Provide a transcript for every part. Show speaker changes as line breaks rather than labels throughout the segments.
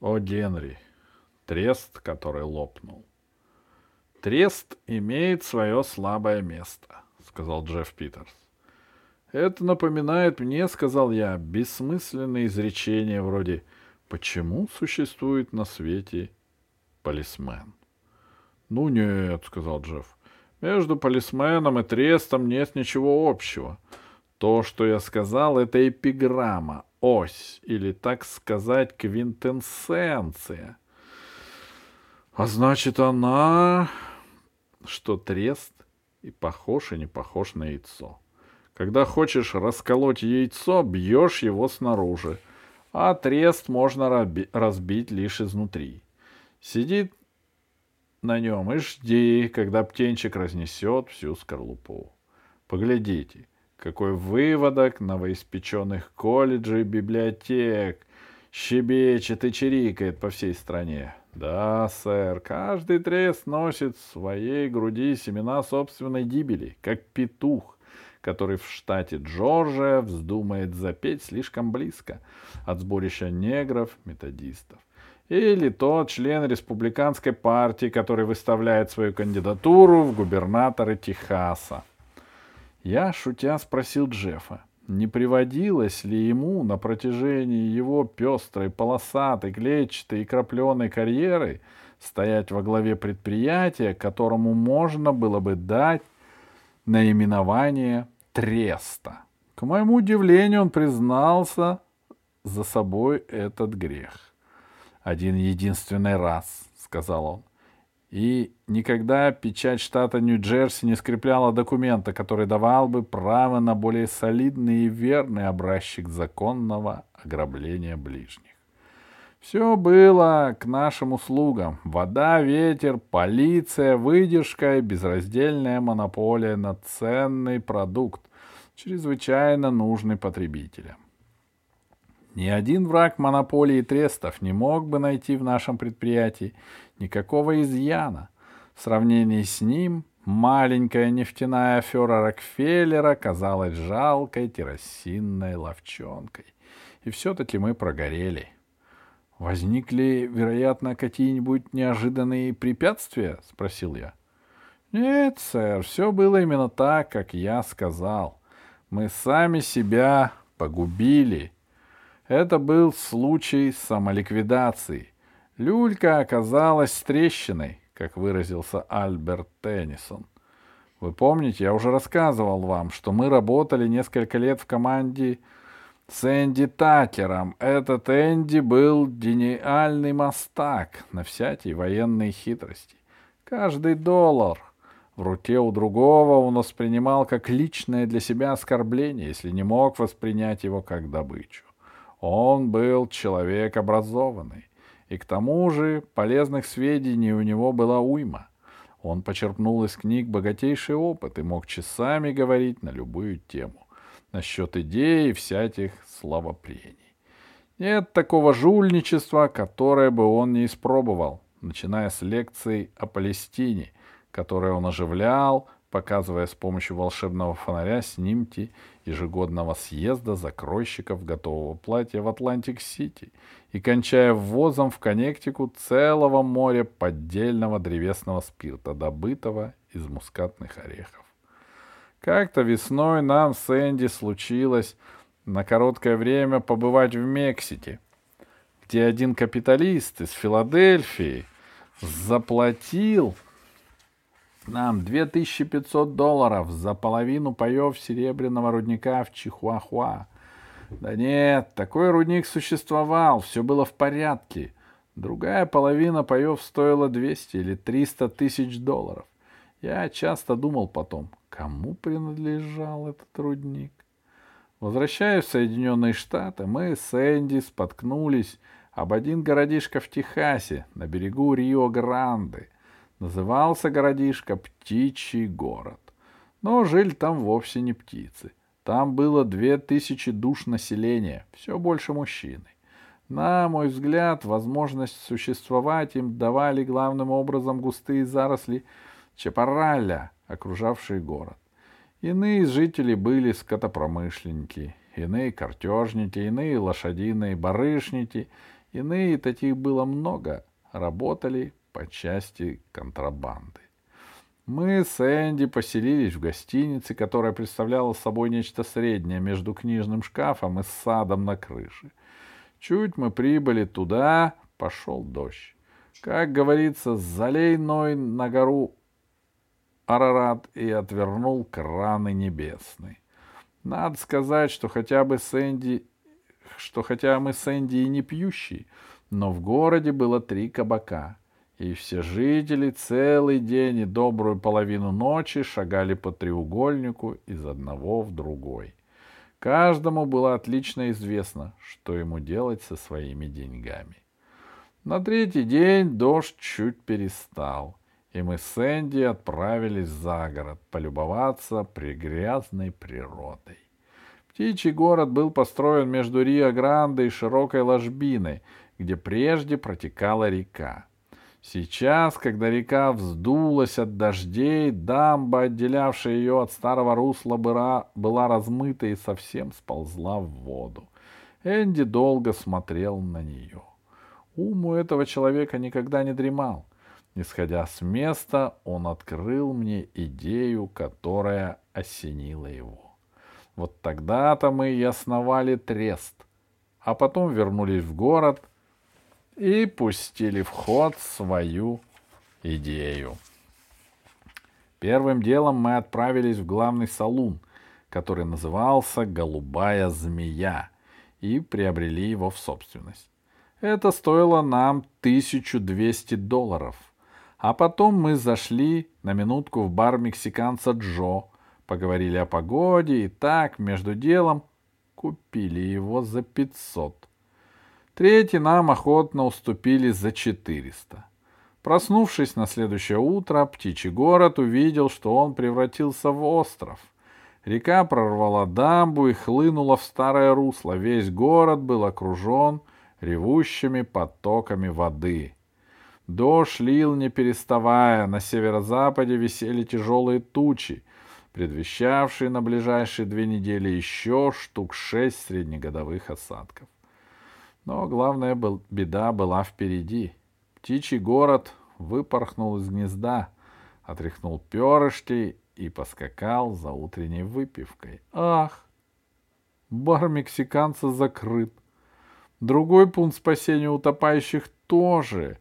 О, Генри, трест, который лопнул. Трест имеет свое слабое место, сказал Джефф Питерс. Это напоминает мне, сказал я, бессмысленные изречения вроде «Почему существует на свете полисмен?» Ну нет, сказал Джефф. Между полисменом и трестом нет ничего общего. То, что я сказал, это эпиграмма, ось, или, так сказать, квинтэссенция. А значит, она, что трест и похож, и не похож на яйцо. Когда хочешь расколоть яйцо, бьешь его снаружи, а трест можно разбить лишь изнутри. Сидит на нем и жди, когда птенчик разнесет всю скорлупу. Поглядите, какой выводок новоиспеченных колледжей библиотек щебечет и чирикает по всей стране. Да, сэр, каждый трест носит в своей груди семена собственной гибели, как петух, который в штате Джорджия вздумает запеть слишком близко от сборища негров-методистов. Или тот член республиканской партии, который выставляет свою кандидатуру в губернаторы Техаса. Я, шутя, спросил Джеффа, не приводилось ли ему на протяжении его пестрой, полосатой, клетчатой и крапленой карьеры стоять во главе предприятия, которому можно было бы дать наименование Треста. К моему удивлению, он признался за собой этот грех один единственный раз, — сказал он. И никогда печать штата Нью-Джерси не скрепляла документа, который давал бы право на более солидный и верный образчик законного ограбления ближних. Все было к нашим услугам. Вода, ветер, полиция, выдержка и безраздельная монополия на ценный продукт, чрезвычайно нужный потребителям. Ни один враг монополии трестов не мог бы найти в нашем предприятии никакого изъяна. В сравнении с ним маленькая нефтяная афера Рокфеллера казалась жалкой керосинной ловчонкой. И все-таки мы прогорели. «Возникли, вероятно, какие-нибудь неожиданные препятствия?» — спросил я. «Нет, сэр, все было именно так, как я сказал. Мы сами себя погубили» Это был случай самоликвидации. Люлька оказалась трещиной, как выразился Альберт Теннисон. Вы помните, я уже рассказывал вам, что мы работали несколько лет в команде с Энди Такером. Этот Энди был гениальный мастак на всякие военные хитрости. Каждый доллар в руке у другого он воспринимал как личное для себя оскорбление, если не мог воспринять его как добычу. Он был человек образованный, и к тому же полезных сведений у него была уйма. Он почерпнул из книг богатейший опыт и мог часами говорить на любую тему, насчет идей и всяких словопрений. Нет такого жульничества, которое бы он не испробовал, начиная с лекций о Палестине, которые он оживлял, показывая с помощью волшебного фонаря снимки ежегодного съезда закройщиков готового платья в Атлантик-Сити и кончая ввозом в Коннектикут целого моря поддельного древесного спирта, добытого из мускатных орехов. Как-то весной нам с Энди случилось на короткое время побывать в Мексике, где один капиталист из Филадельфии заплатил нам 2500 долларов за половину паев серебряного рудника в Чихуахуа. Да нет, такой рудник существовал, все было в порядке. Другая половина паев стоила 200 или 300 тысяч долларов. Я часто думал потом, кому принадлежал этот рудник. Возвращаясь в Соединенные Штаты, мы с Энди споткнулись об один городишко в Техасе на берегу Рио-Гранде — Назывался городишко Птичий город. Но жили там вовсе не птицы. Там было две тысячи душ населения, все больше мужчины. На мой взгляд, возможность существовать им давали главным образом густые заросли чапараля, окружавшие город. Иные из жителей были скотопромышленники, иные картежники, иные лошадиные барышники, Иные, таких было много, работали по части контрабанды. Мы с Энди поселились в гостинице, которая представляла собой нечто среднее между книжным шкафом и садом на крыше. Чуть мы прибыли туда, пошел дождь. Как говорится, залей Ной на гору Арарат и отвернул краны небесные. Надо сказать, что хотя бы Сэнди, что хотя мы с Энди и не пьющие, но в городе было три кабака, и все жители целый день и добрую половину ночи шагали по треугольнику из одного в другой. Каждому было отлично известно, что ему делать со своими деньгами. На третий день дождь чуть перестал, и мы с Энди отправились за город полюбоваться пригрязной природой. Птичий город был построен между Рио-Гранде и широкой ложбиной, где прежде протекала река. Сейчас, когда река вздулась от дождей, дамба, отделявшая ее от старого русла, была, размыта и совсем сползла в воду. Энди долго смотрел на нее. Ум у этого человека никогда не дремал. Не сходя с места, он открыл мне идею, которая осенила его. Вот тогда-то мы и основали трест, а потом вернулись в город и пустили в ход свою идею. Первым делом мы отправились в главный салун, который назывался «Голубая змея», и приобрели его в собственность. Это стоило нам 1200 долларов. А потом мы зашли на минутку в бар мексиканца Джо, поговорили о погоде и так, между делом, купили его за 500. Третий нам охотно уступили за 400. Проснувшись на следующее утро, птичий город увидел, что он превратился в остров. Река прорвала дамбу и хлынула в старое русло. Весь город был окружен ревущими потоками воды. Дождь лил не переставая, на северо-западе висели тяжелые тучи, предвещавшие на ближайшие две недели еще штук шесть среднегодовых осадков. Но главная был, беда была впереди. Птичий город выпорхнул из гнезда, отряхнул перышки и поскакал за утренней выпивкой. Ах! Бар мексиканца закрыт. Другой пункт спасения утопающих тоже.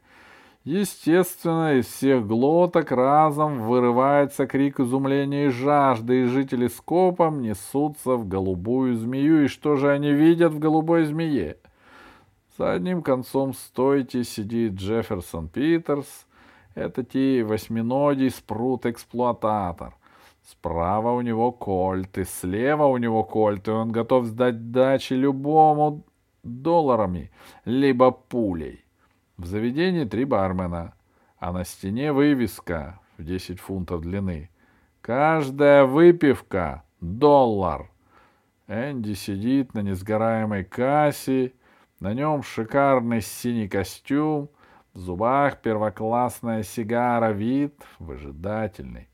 Естественно, из всех глоток разом вырывается крик изумления и жажды, и жители скопом несутся в голубую змею. И что же они видят в голубой змее? — за одним концом стойки сидит Джефферсон Питерс, это те восьминогий спрут-эксплуататор. Справа у него кольты, слева у него кольты, он готов сдать дачи любому долларами, либо пулей. В заведении три бармена, а на стене вывеска в 10 фунтов длины. Каждая выпивка — доллар. Энди сидит на несгораемой кассе на нем шикарный синий костюм, в зубах первоклассная сигара, вид выжидательный.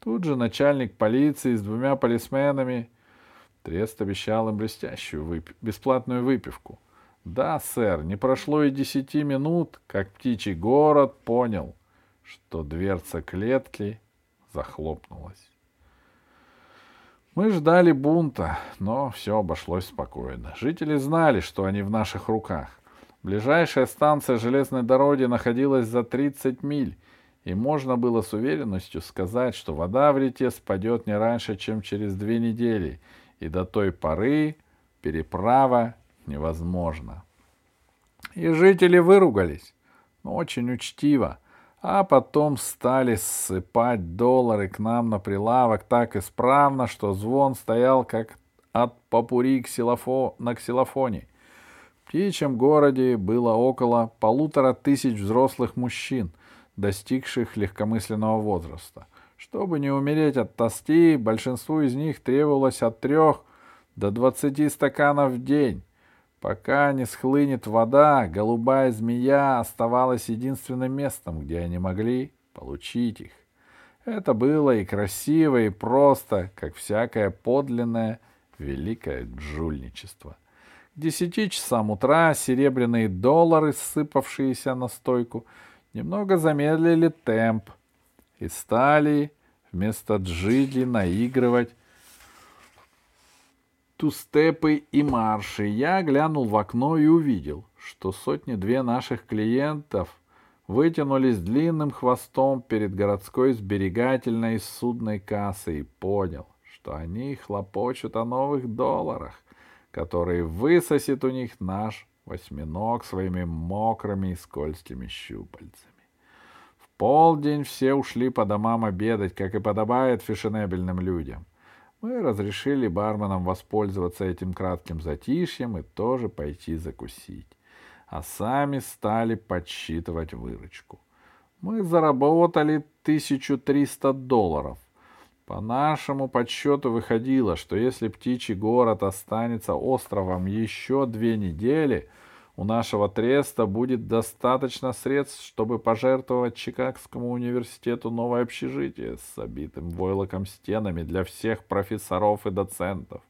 Тут же начальник полиции с двумя полисменами. Трест обещал им блестящую вып... бесплатную выпивку. Да, сэр, не прошло и десяти минут, как птичий город понял, что дверца клетки захлопнулась. Мы ждали бунта, но все обошлось спокойно. Жители знали, что они в наших руках. Ближайшая станция железной дороги находилась за 30 миль, и можно было с уверенностью сказать, что вода в реке спадет не раньше, чем через две недели, и до той поры переправа невозможна. И жители выругались, но очень учтиво, а потом стали ссыпать доллары к нам на прилавок так исправно, что звон стоял как от попури ксилофо... на ксилофоне. В птичьем городе было около полутора тысяч взрослых мужчин, достигших легкомысленного возраста. Чтобы не умереть от тоски, большинству из них требовалось от трех до двадцати стаканов в день. Пока не схлынет вода, голубая змея оставалась единственным местом, где они могли получить их. Это было и красиво, и просто, как всякое подлинное великое жульничество. десяти часам утра серебряные доллары, сыпавшиеся на стойку, немного замедлили темп и стали вместо джиги наигрывать тустепы и марши. Я глянул в окно и увидел, что сотни-две наших клиентов вытянулись длинным хвостом перед городской сберегательной судной кассой и понял, что они хлопочут о новых долларах, которые высосет у них наш восьминог своими мокрыми и скользкими щупальцами. В полдень все ушли по домам обедать, как и подобает фешенебельным людям. Мы разрешили барменам воспользоваться этим кратким затишьем и тоже пойти закусить. А сами стали подсчитывать выручку. Мы заработали 1300 долларов. По нашему подсчету выходило, что если птичий город останется островом еще две недели, у нашего треста будет достаточно средств, чтобы пожертвовать Чикагскому университету новое общежитие с обитым войлоком стенами для всех профессоров и доцентов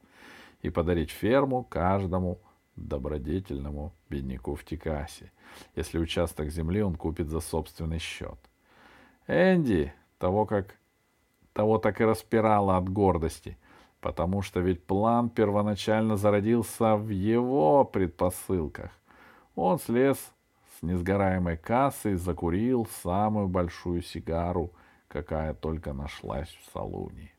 и подарить ферму каждому добродетельному бедняку в Техасе, если участок земли он купит за собственный счет. Энди, того, как, того так и распирало от гордости, потому что ведь план первоначально зародился в его предпосылках. Он слез с несгораемой кассы и закурил самую большую сигару, какая только нашлась в салуне.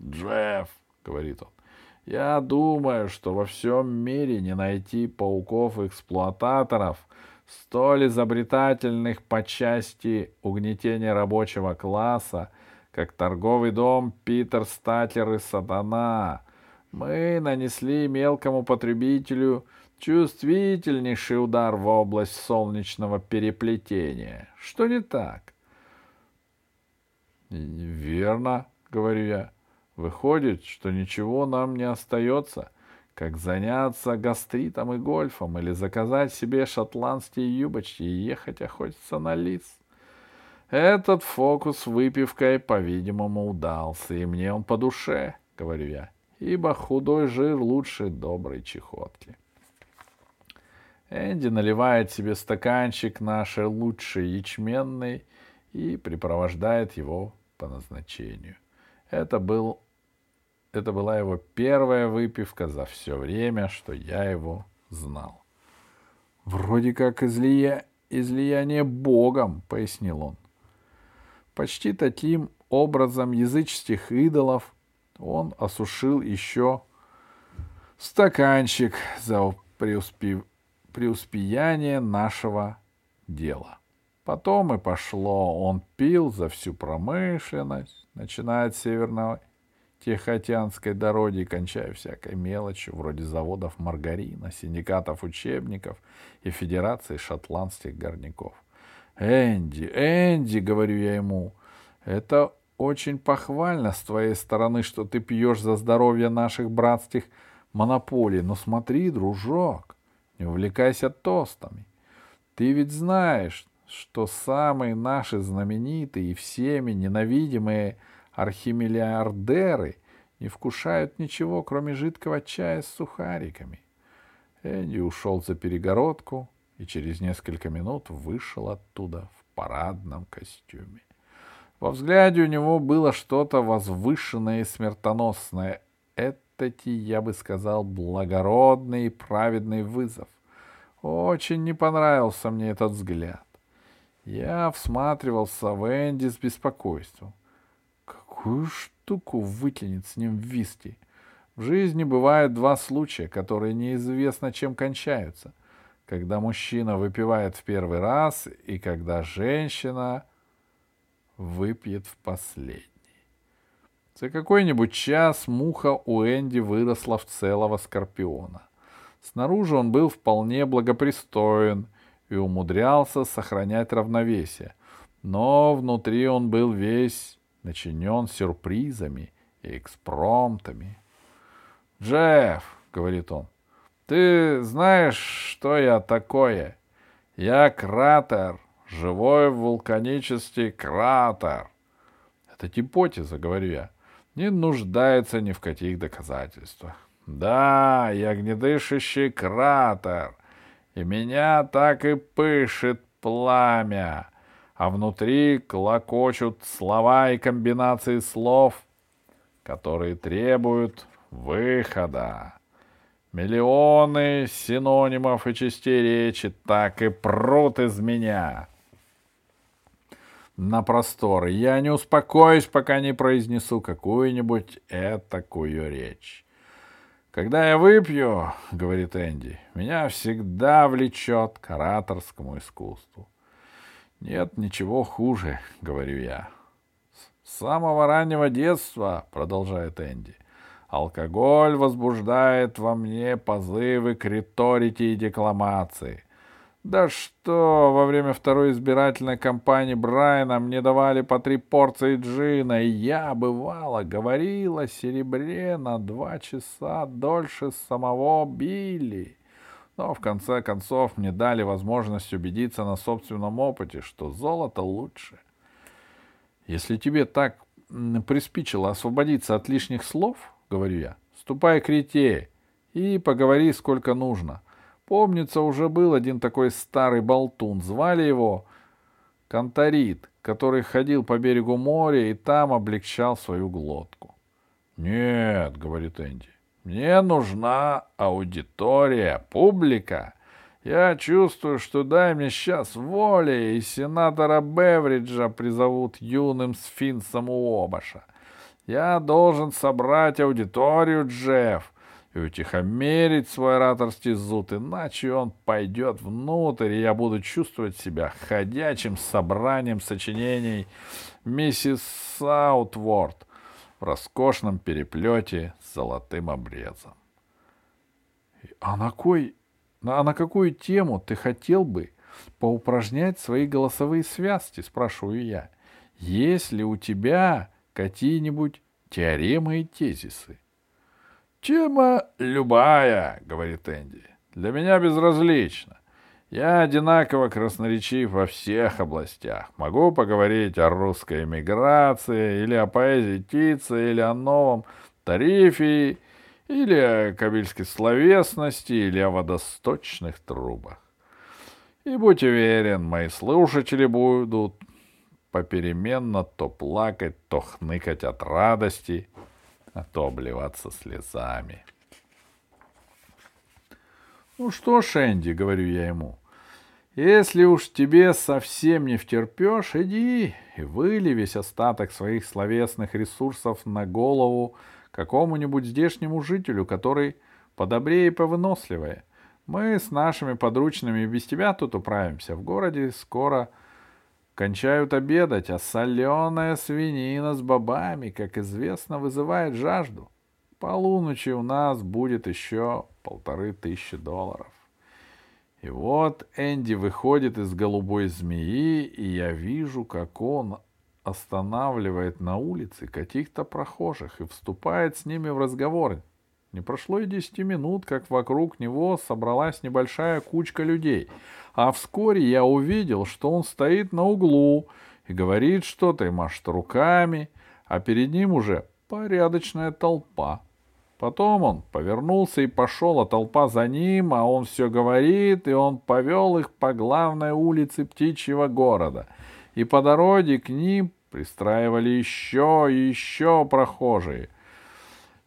«Джефф», — говорит он, — «я думаю, что во всем мире не найти пауков-эксплуататоров, столь изобретательных по части угнетения рабочего класса, как торговый дом Питер Статлер и Сатана. Мы нанесли мелкому потребителю — чувствительнейший удар в область солнечного переплетения. Что не так? Верно, говорю я. Выходит, что ничего нам не остается, как заняться гастритом и гольфом или заказать себе шотландские юбочки и ехать охотиться на лис. Этот фокус с выпивкой, по-видимому, удался, и мне он по душе, говорю я, ибо худой жир лучше доброй чехотки. Энди наливает себе стаканчик нашей лучшей ячменной и припровождает его по назначению. Это, был, это была его первая выпивка за все время, что я его знал. «Вроде как излия... излияние Богом», — пояснил он. Почти таким образом языческих идолов он осушил еще стаканчик за преуспев преуспеяние нашего дела. Потом и пошло. Он пил за всю промышленность, начиная от северной Тихоокеанской дороги, кончая всякой мелочью, вроде заводов маргарина, синдикатов учебников и Федерации шотландских горняков. «Энди, Энди!» — говорю я ему. «Это очень похвально с твоей стороны, что ты пьешь за здоровье наших братских монополий. Но смотри, дружок, не увлекайся тостами. Ты ведь знаешь, что самые наши знаменитые и всеми ненавидимые архимиллиардеры не вкушают ничего, кроме жидкого чая с сухариками. Энди ушел за перегородку и через несколько минут вышел оттуда в парадном костюме. Во взгляде у него было что-то возвышенное и смертоносное. Это таки, я бы сказал, благородный и праведный вызов. Очень не понравился мне этот взгляд. Я всматривался в Энди с беспокойством. Какую штуку вытянет с ним виски? В жизни бывают два случая, которые неизвестно чем кончаются. Когда мужчина выпивает в первый раз и когда женщина выпьет в последний. За какой-нибудь час муха у Энди выросла в целого скорпиона. Снаружи он был вполне благопристоен и умудрялся сохранять равновесие, но внутри он был весь начинен сюрпризами и экспромтами. «Джефф», — говорит он, — «ты знаешь, что я такое? Я кратер, живой вулканический кратер». «Это гипотеза», — говорю я не нуждается ни в каких доказательствах. Да, я огнедышащий кратер, и меня так и пышет пламя, а внутри клокочут слова и комбинации слов, которые требуют выхода. Миллионы синонимов и частей речи так и прут из меня. На просторы. Я не успокоюсь, пока не произнесу какую-нибудь этакую речь. Когда я выпью, — говорит Энди, — меня всегда влечет к ораторскому искусству. Нет ничего хуже, — говорю я. С самого раннего детства, — продолжает Энди, Алкоголь возбуждает во мне позывы к риторике и декламации. Да что, во время второй избирательной кампании Брайана мне давали по три порции джина, и я, бывало, говорил о серебре на два часа дольше самого Билли. Но в конце концов мне дали возможность убедиться на собственном опыте, что золото лучше. Если тебе так приспичило освободиться от лишних слов, — говорю я. «Ступай к рете и поговори сколько нужно. Помнится, уже был один такой старый болтун. Звали его Конторит, который ходил по берегу моря и там облегчал свою глотку. «Нет», — говорит Энди, — «мне нужна аудитория, публика. Я чувствую, что дай мне сейчас воли, и сенатора Бевриджа призовут юным сфинксом у обаша. Я должен собрать аудиторию, Джефф, и утихомирить свой ораторский зуд, иначе он пойдет внутрь, и я буду чувствовать себя ходячим собранием сочинений миссис Саутворд в роскошном переплете с золотым обрезом. А на кой, а на какую тему ты хотел бы поупражнять свои голосовые связки, спрашиваю я. Есть ли у тебя какие-нибудь теоремы и тезисы. «Тема любая», — говорит Энди. «Для меня безразлично. Я одинаково красноречив во всех областях. Могу поговорить о русской эмиграции, или о поэзии Тица, или о новом тарифе, или о кабильской словесности, или о водосточных трубах. И будь уверен, мои слушатели будут попеременно то плакать, то хныкать от радости, а то обливаться слезами. «Ну что ж, Энди, — говорю я ему, — если уж тебе совсем не втерпешь, иди и выли весь остаток своих словесных ресурсов на голову какому-нибудь здешнему жителю, который подобрее и повыносливее. Мы с нашими подручными без тебя тут управимся. В городе скоро кончают обедать, а соленая свинина с бобами, как известно, вызывает жажду. Полуночи у нас будет еще полторы тысячи долларов. И вот Энди выходит из голубой змеи, и я вижу, как он останавливает на улице каких-то прохожих и вступает с ними в разговор. Не прошло и десяти минут, как вокруг него собралась небольшая кучка людей — а вскоре я увидел, что он стоит на углу и говорит что-то и машет руками, а перед ним уже порядочная толпа. Потом он повернулся и пошел, а толпа за ним, а он все говорит, и он повел их по главной улице птичьего города. И по дороге к ним пристраивали еще и еще прохожие.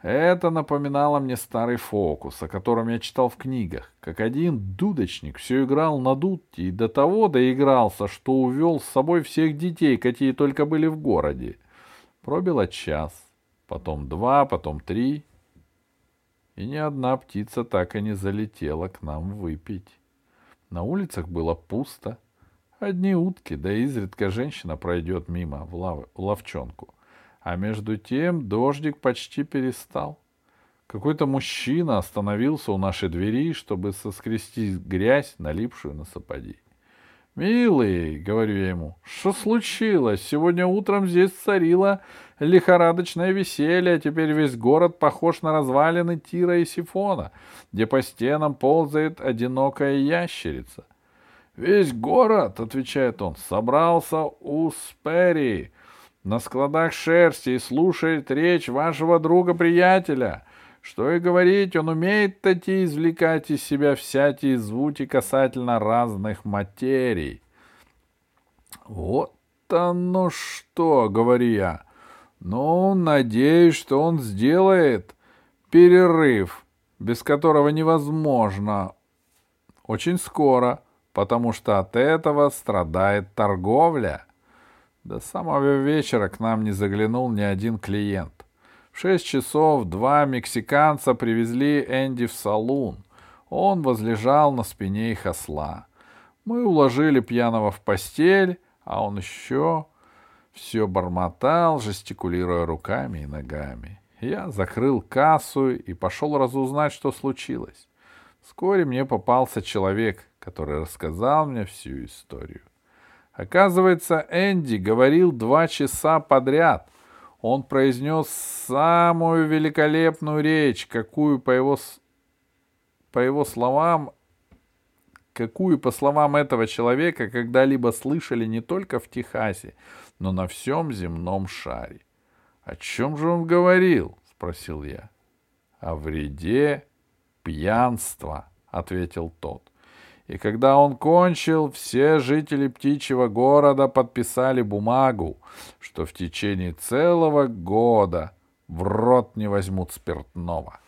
Это напоминало мне старый фокус, о котором я читал в книгах, как один дудочник все играл на дудке и до того доигрался, что увел с собой всех детей, какие только были в городе. Пробило час, потом два, потом три, и ни одна птица так и не залетела к нам выпить. На улицах было пусто. Одни утки, да изредка женщина пройдет мимо в лав... ловчонку. А между тем дождик почти перестал. Какой-то мужчина остановился у нашей двери, чтобы соскрести грязь, налипшую на сапоги. «Милый», — говорю я ему, — «что случилось? Сегодня утром здесь царило лихорадочное веселье, а теперь весь город похож на развалины Тира и Сифона, где по стенам ползает одинокая ящерица». «Весь город», — отвечает он, — «собрался у Спери, на складах шерсти и слушает речь вашего друга-приятеля. Что и говорить, он умеет таки извлекать из себя всякие звуки касательно разных материй. Вот оно что, говорю я. Ну, надеюсь, что он сделает перерыв, без которого невозможно очень скоро, потому что от этого страдает торговля. До самого вечера к нам не заглянул ни один клиент. В шесть часов два мексиканца привезли Энди в салун. Он возлежал на спине их осла. Мы уложили пьяного в постель, а он еще все бормотал, жестикулируя руками и ногами. Я закрыл кассу и пошел разузнать, что случилось. Вскоре мне попался человек, который рассказал мне всю историю. Оказывается, Энди говорил два часа подряд. Он произнес самую великолепную речь, какую, по его, по его словам, какую, по словам этого человека, когда-либо слышали не только в Техасе, но на всем земном шаре. «О чем же он говорил?» — спросил я. «О вреде пьянства», — ответил тот. И когда он кончил, все жители птичьего города подписали бумагу, что в течение целого года в рот не возьмут спиртного.